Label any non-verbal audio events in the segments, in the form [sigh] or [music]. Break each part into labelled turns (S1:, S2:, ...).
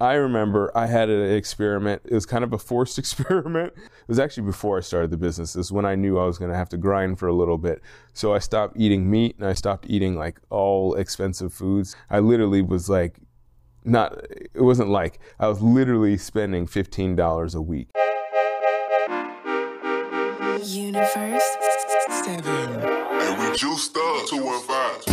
S1: I remember I had an experiment. It was kind of a forced [laughs] experiment. It was actually before I started the business. This is when I knew I was going to have to grind for a little bit. So I stopped eating meat and I stopped eating like all expensive foods. I literally was like, not, it wasn't like, I was literally spending $15 a week.
S2: Universe 7.
S3: And we juiced up 215.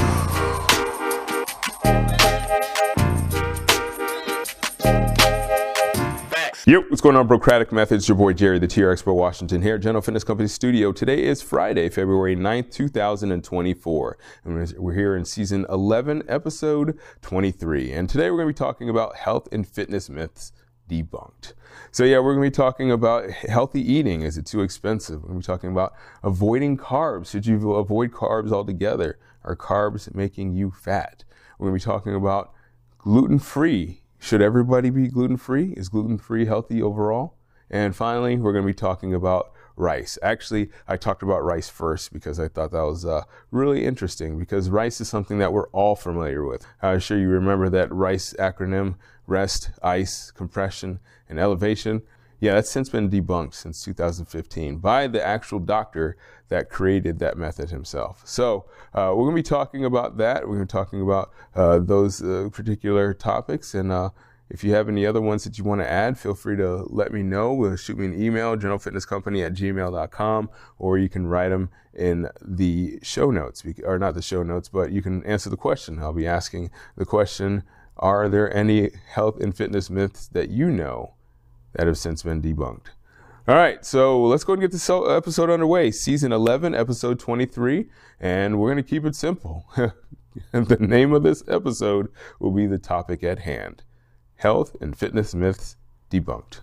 S1: Yep, what's going on, Brocratic Methods? Your boy Jerry, the TR Expert Washington here General Fitness Company Studio. Today is Friday, February 9th, 2024. And we're here in season 11, episode 23. And today we're going to be talking about health and fitness myths debunked. So yeah, we're going to be talking about healthy eating. Is it too expensive? We're going to be talking about avoiding carbs. Should you avoid carbs altogether? Are carbs making you fat? We're going to be talking about gluten free should everybody be gluten free? Is gluten free healthy overall? And finally, we're going to be talking about rice. Actually, I talked about rice first because I thought that was uh, really interesting because rice is something that we're all familiar with. I'm sure you remember that rice acronym rest, ice, compression, and elevation. Yeah, that's since been debunked since 2015 by the actual doctor that created that method himself. So uh, we're going to be talking about that. We're going to be talking about uh, those uh, particular topics. And uh, if you have any other ones that you want to add, feel free to let me know. We'll shoot me an email, generalfitnesscompany at gmail.com, or you can write them in the show notes, or not the show notes, but you can answer the question. I'll be asking the question, are there any health and fitness myths that you know that have since been debunked. All right, so let's go and get this episode underway. Season 11, episode 23, and we're going to keep it simple. [laughs] the name of this episode will be the topic at hand Health and Fitness Myths Debunked.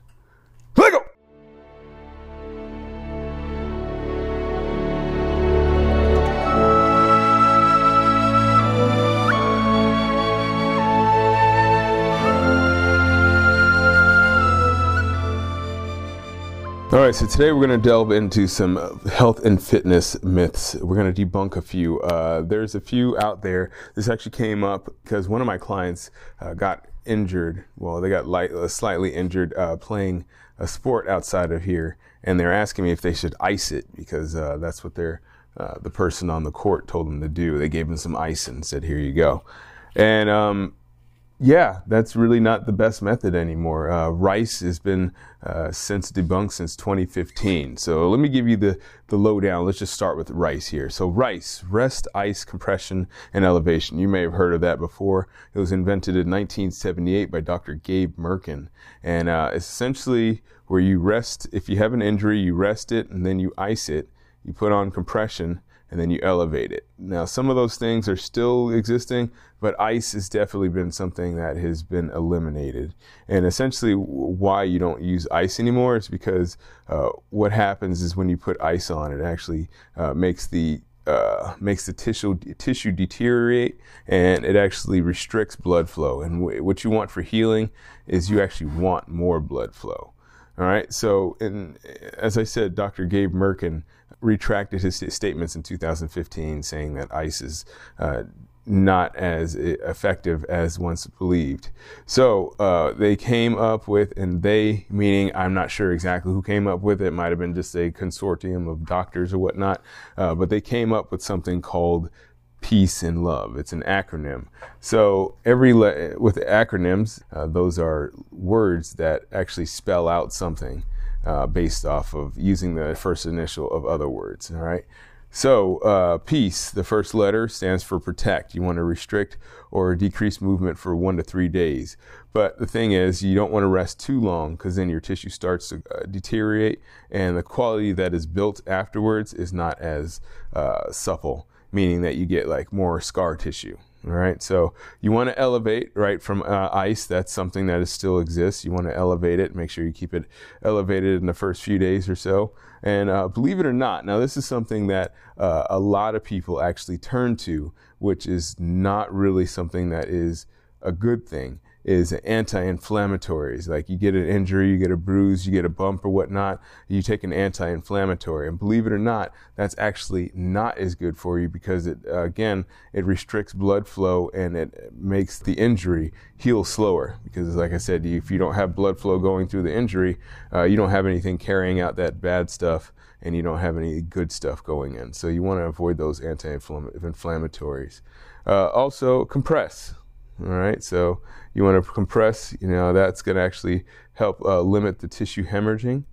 S1: Right, so today we're going to delve into some health and fitness myths. We're going to debunk a few. Uh, there's a few out there. This actually came up because one of my clients uh, got injured. Well, they got light, uh, slightly injured uh, playing a sport outside of here, and they're asking me if they should ice it because uh, that's what uh, the person on the court told them to do. They gave them some ice and said, "Here you go." And um, yeah, that's really not the best method anymore. Uh, rice has been uh, since debunked since 2015. So let me give you the, the lowdown. Let's just start with rice here. So rice, rest, ice, compression, and elevation. You may have heard of that before. It was invented in 1978 by Dr. Gabe Mirkin. And uh, essentially where you rest, if you have an injury, you rest it and then you ice it. You put on compression and then you elevate it. Now, some of those things are still existing, but ice has definitely been something that has been eliminated. And essentially, why you don't use ice anymore is because uh, what happens is when you put ice on, it actually uh, makes the uh, makes the tissue tissue deteriorate and it actually restricts blood flow. And w- what you want for healing is you actually want more blood flow. All right. So, as I said, Dr. Gabe Mirkin retracted his statements in 2015, saying that ICE is uh, not as effective as once believed. So uh, they came up with, and they meaning I'm not sure exactly who came up with it. it might have been just a consortium of doctors or whatnot, uh, but they came up with something called peace and love. It's an acronym. So every le- with acronyms, uh, those are words that actually spell out something uh, based off of using the first initial of other words. All right. So, uh, peace, the first letter stands for protect. You want to restrict or decrease movement for one to three days. But the thing is, you don't want to rest too long because then your tissue starts to uh, deteriorate and the quality that is built afterwards is not as uh, supple, meaning that you get like more scar tissue. All right, so you want to elevate right from uh, ice. That's something that is still exists. You want to elevate it. Make sure you keep it elevated in the first few days or so. And uh, believe it or not, now this is something that uh, a lot of people actually turn to, which is not really something that is a good thing. Is anti-inflammatories. Like you get an injury, you get a bruise, you get a bump or whatnot, you take an anti-inflammatory. And believe it or not, that's actually not as good for you because it, uh, again, it restricts blood flow and it makes the injury heal slower. Because like I said, if you don't have blood flow going through the injury, uh, you don't have anything carrying out that bad stuff and you don't have any good stuff going in. So you want to avoid those anti-inflammatories. Uh, also, compress. All right, so you want to compress. You know that's going to actually help uh, limit the tissue hemorrhaging.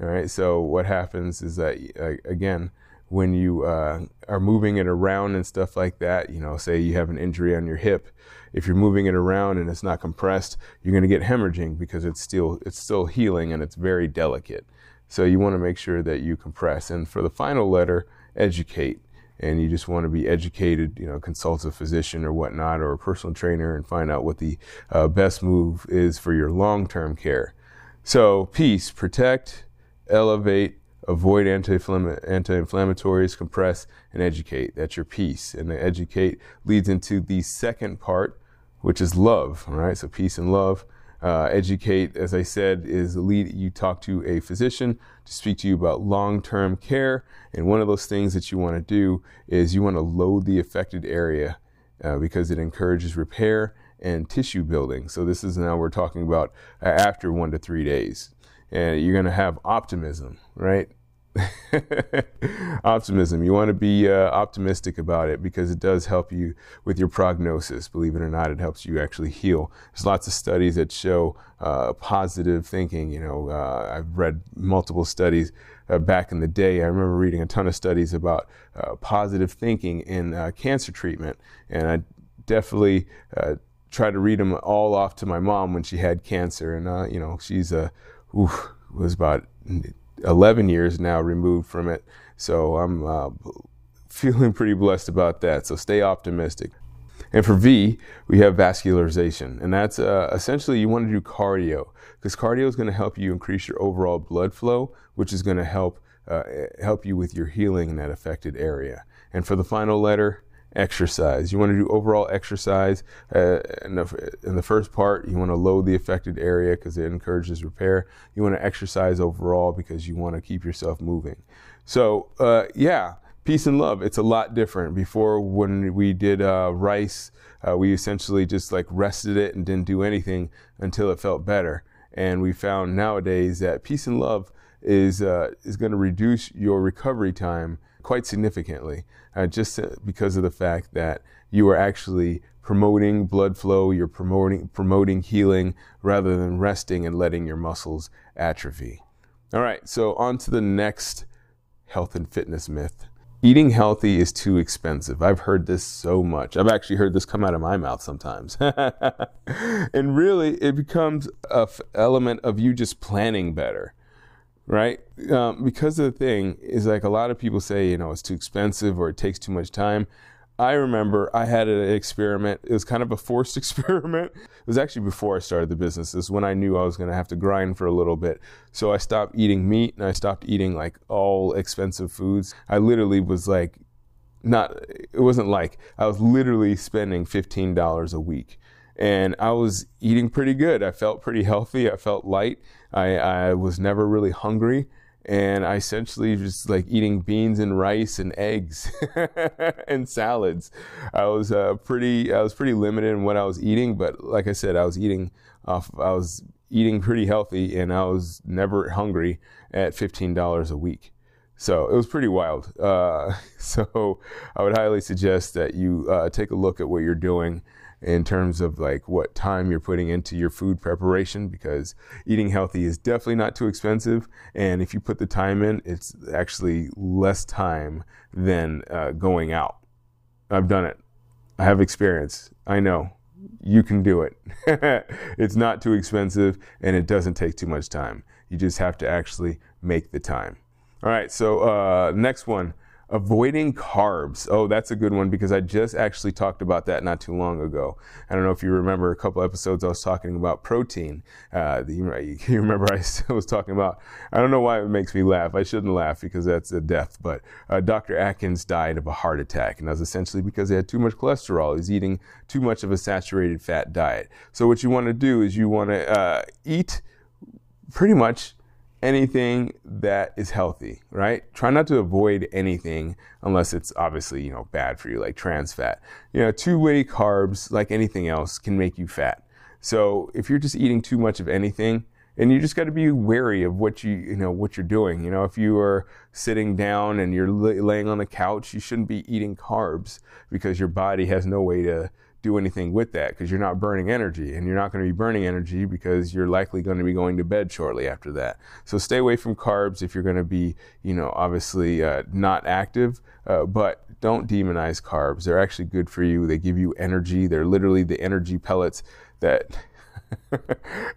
S1: All right, so what happens is that uh, again, when you uh, are moving it around and stuff like that, you know, say you have an injury on your hip, if you're moving it around and it's not compressed, you're going to get hemorrhaging because it's still it's still healing and it's very delicate. So you want to make sure that you compress. And for the final letter, educate and you just want to be educated, you know, consult a physician or whatnot or a personal trainer and find out what the uh, best move is for your long term care. So, peace, protect, elevate, avoid anti anti inflammatories, compress, and educate. That's your peace. And the educate leads into the second part, which is love. All right, so peace and love. Uh, educate, as I said, is lead. You talk to a physician to speak to you about long term care. And one of those things that you want to do is you want to load the affected area uh, because it encourages repair and tissue building. So, this is now we're talking about uh, after one to three days. And you're going to have optimism, right? [laughs] Optimism. You want to be uh, optimistic about it because it does help you with your prognosis. Believe it or not, it helps you actually heal. There's lots of studies that show uh, positive thinking. You know, uh, I've read multiple studies uh, back in the day. I remember reading a ton of studies about uh, positive thinking in uh, cancer treatment, and I definitely tried to read them all off to my mom when she had cancer. And you know, she's a was about 11 years now removed from it. So I'm uh, feeling pretty blessed about that. So stay optimistic. And for V, we have vascularization. And that's uh, essentially you want to do cardio because cardio is going to help you increase your overall blood flow, which is going to help uh, help you with your healing in that affected area. And for the final letter, exercise. You want to do overall exercise. Uh, in, the, in the first part, you want to load the affected area because it encourages repair. You want to exercise overall because you want to keep yourself moving. So, uh, yeah, peace and love. It's a lot different. Before, when we did uh, rice, uh, we essentially just like rested it and didn't do anything until it felt better. And we found nowadays that peace and love is uh, is going to reduce your recovery time quite significantly, uh, just because of the fact that you are actually promoting blood flow, you're promoting promoting healing rather than resting and letting your muscles atrophy. All right, so on to the next health and fitness myth. Eating healthy is too expensive. I've heard this so much. I've actually heard this come out of my mouth sometimes. [laughs] and really, it becomes an element of you just planning better right? Um, because the thing is like a lot of people say, you know, it's too expensive or it takes too much time. I remember I had an experiment. It was kind of a forced [laughs] experiment. It was actually before I started the business. This is when I knew I was going to have to grind for a little bit. So I stopped eating meat and I stopped eating like all expensive foods. I literally was like, not, it wasn't like, I was literally spending $15 a week and I was eating pretty good. I felt pretty healthy. I felt light. I, I was never really hungry. And I essentially just like eating beans and rice and eggs [laughs] and salads. I was uh, pretty, I was pretty limited in what I was eating, but like I said, I was eating off, I was eating pretty healthy and I was never hungry at $15 a week. So it was pretty wild. Uh, [laughs] so I would highly suggest that you uh, take a look at what you're doing in terms of like what time you're putting into your food preparation because eating healthy is definitely not too expensive. And if you put the time in, it's actually less time than uh, going out. I've done it. I have experience. I know you can do it. [laughs] it's not too expensive and it doesn't take too much time. You just have to actually make the time. All right, so uh, next one Avoiding carbs. Oh, that's a good one because I just actually talked about that not too long ago. I don't know if you remember a couple episodes I was talking about protein. Uh, the, [laughs] you remember I [laughs] was talking about, I don't know why it makes me laugh. I shouldn't laugh because that's a death, but uh, Dr. Atkins died of a heart attack, and that was essentially because he had too much cholesterol. He's eating too much of a saturated fat diet. So, what you want to do is you want to uh, eat pretty much anything that is healthy, right? Try not to avoid anything unless it's obviously, you know, bad for you, like trans fat. You know, two-way carbs, like anything else, can make you fat. So if you're just eating too much of anything, and you just got to be wary of what you you know what you're doing. You know, if you are sitting down and you're laying on the couch, you shouldn't be eating carbs because your body has no way to do anything with that because you're not burning energy and you're not going to be burning energy because you're likely going to be going to bed shortly after that. So stay away from carbs if you're going to be, you know, obviously uh, not active, uh, but don't demonize carbs. They're actually good for you. They give you energy. They're literally the energy pellets that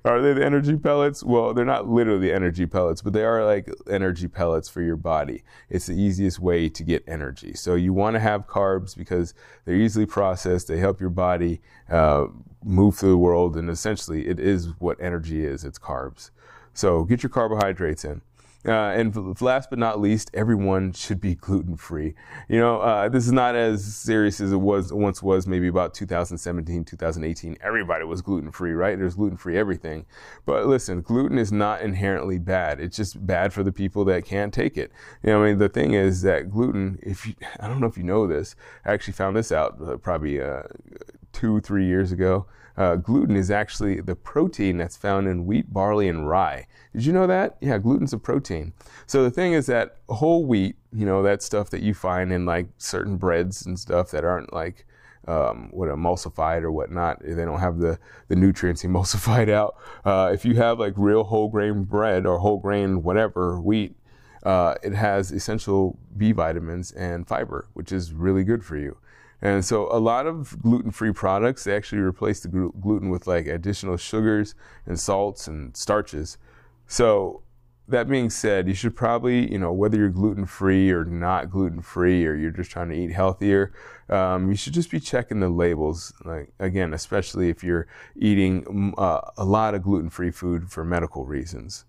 S1: are they the energy pellets? Well, they're not literally the energy pellets, but they are like energy pellets for your body. It's the easiest way to get energy. So you want to have carbs because they're easily processed. They help your body uh, move through the world, and essentially, it is what energy is. It's carbs. So get your carbohydrates in. Uh, and last but not least, everyone should be gluten free. You know, uh, this is not as serious as it was once was maybe about 2017, 2018. Everybody was gluten free, right? There's gluten free everything. But listen, gluten is not inherently bad. It's just bad for the people that can't take it. You know, I mean, the thing is that gluten, if you, I don't know if you know this, I actually found this out uh, probably uh, two, three years ago. Uh, gluten is actually the protein that's found in wheat, barley, and rye. Did you know that? Yeah, gluten's a protein. So the thing is that whole wheat, you know, that stuff that you find in like certain breads and stuff that aren't like um, what emulsified or whatnot. They don't have the, the nutrients [laughs] emulsified out. Uh, if you have like real whole grain bread or whole grain whatever wheat, uh, it has essential B vitamins and fiber, which is really good for you. And so a lot of gluten-free products, they actually replace the gluten with like additional sugars and salts and starches. So that being said, you should probably, you know, whether you're gluten-free or not gluten-free or you're just trying to eat healthier, um, you should just be checking the labels. Like again, especially if you're eating mm, uh, a lot of gluten-free food for medical reasons.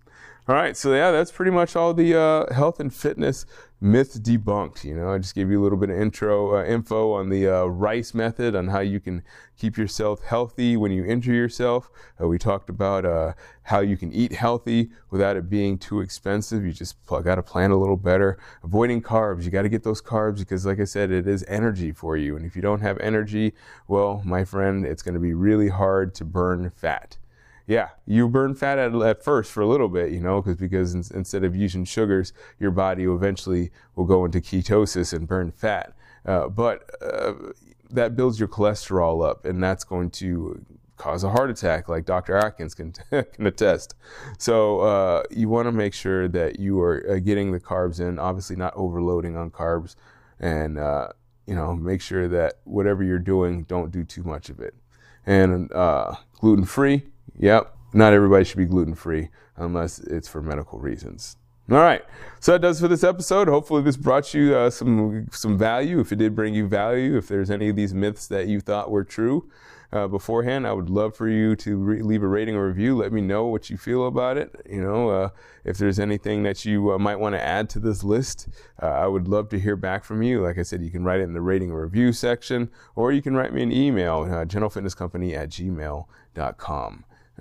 S1: All right, so yeah, that's pretty much all the uh, health and fitness myths debunked. You know, I just gave you a little bit of intro uh, info on the uh, rice method on how you can keep yourself healthy when you injure yourself. Uh, we talked about uh, how you can eat healthy without it being too expensive. You just got to plan a little better. Avoiding carbs, you got to get those carbs because, like I said, it is energy for you. And if you don't have energy, well, my friend, it's going to be really hard to burn fat yeah, you burn fat at, at first for a little bit, you know, because because in, instead of using sugars, your body eventually will go into ketosis and burn fat. Uh, but uh, that builds your cholesterol up, and that's going to cause a heart attack, like Dr. Atkins can, [laughs] can attest. So uh, you want to make sure that you are uh, getting the carbs in, obviously not overloading on carbs, and uh, you know make sure that whatever you're doing, don't do too much of it. And uh, gluten free Yep, not everybody should be gluten free unless it's for medical reasons. All right, so that does for this episode. Hopefully, this brought you uh, some some value. If it did bring you value, if there's any of these myths that you thought were true uh, beforehand, I would love for you to re- leave a rating or review. Let me know what you feel about it. You know, uh, if there's anything that you uh, might want to add to this list, uh, I would love to hear back from you. Like I said, you can write it in the rating or review section, or you can write me an email, uh, at gmail.com.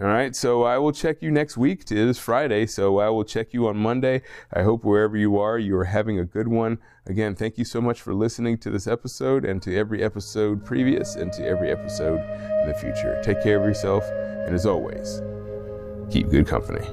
S1: All right, so I will check you next week. It is Friday, so I will check you on Monday. I hope wherever you are, you are having a good one. Again, thank you so much for listening to this episode and to every episode previous and to every episode in the future. Take care of yourself, and as always, keep good company.